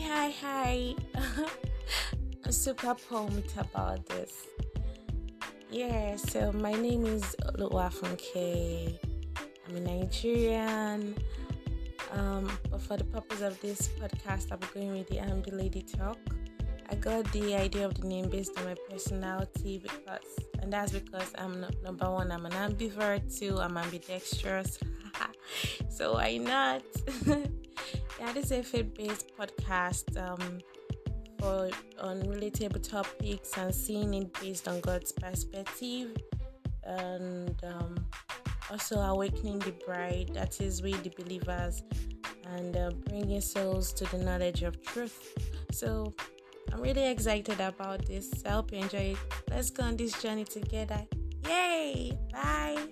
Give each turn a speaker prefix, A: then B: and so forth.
A: hi, hi. Hi. I'm super pumped about this. Yeah, so my name is Oluwafunke. I'm a Nigerian. Um, but for the purpose of this podcast, be going with the Ambi Lady Talk. I got the idea of the name based on my personality because, and that's because I'm no, number one, I'm an ambivert, two, I'm ambidextrous. so why not? yeah, this is a faith-based podcast um, for on relatable topics and seeing it based on God's perspective, and um, also awakening the bride, that is, we the believers, and uh, bringing souls to the knowledge of truth. So I'm really excited about this. I hope you enjoy it. Let's go on this journey together. Yay! Bye.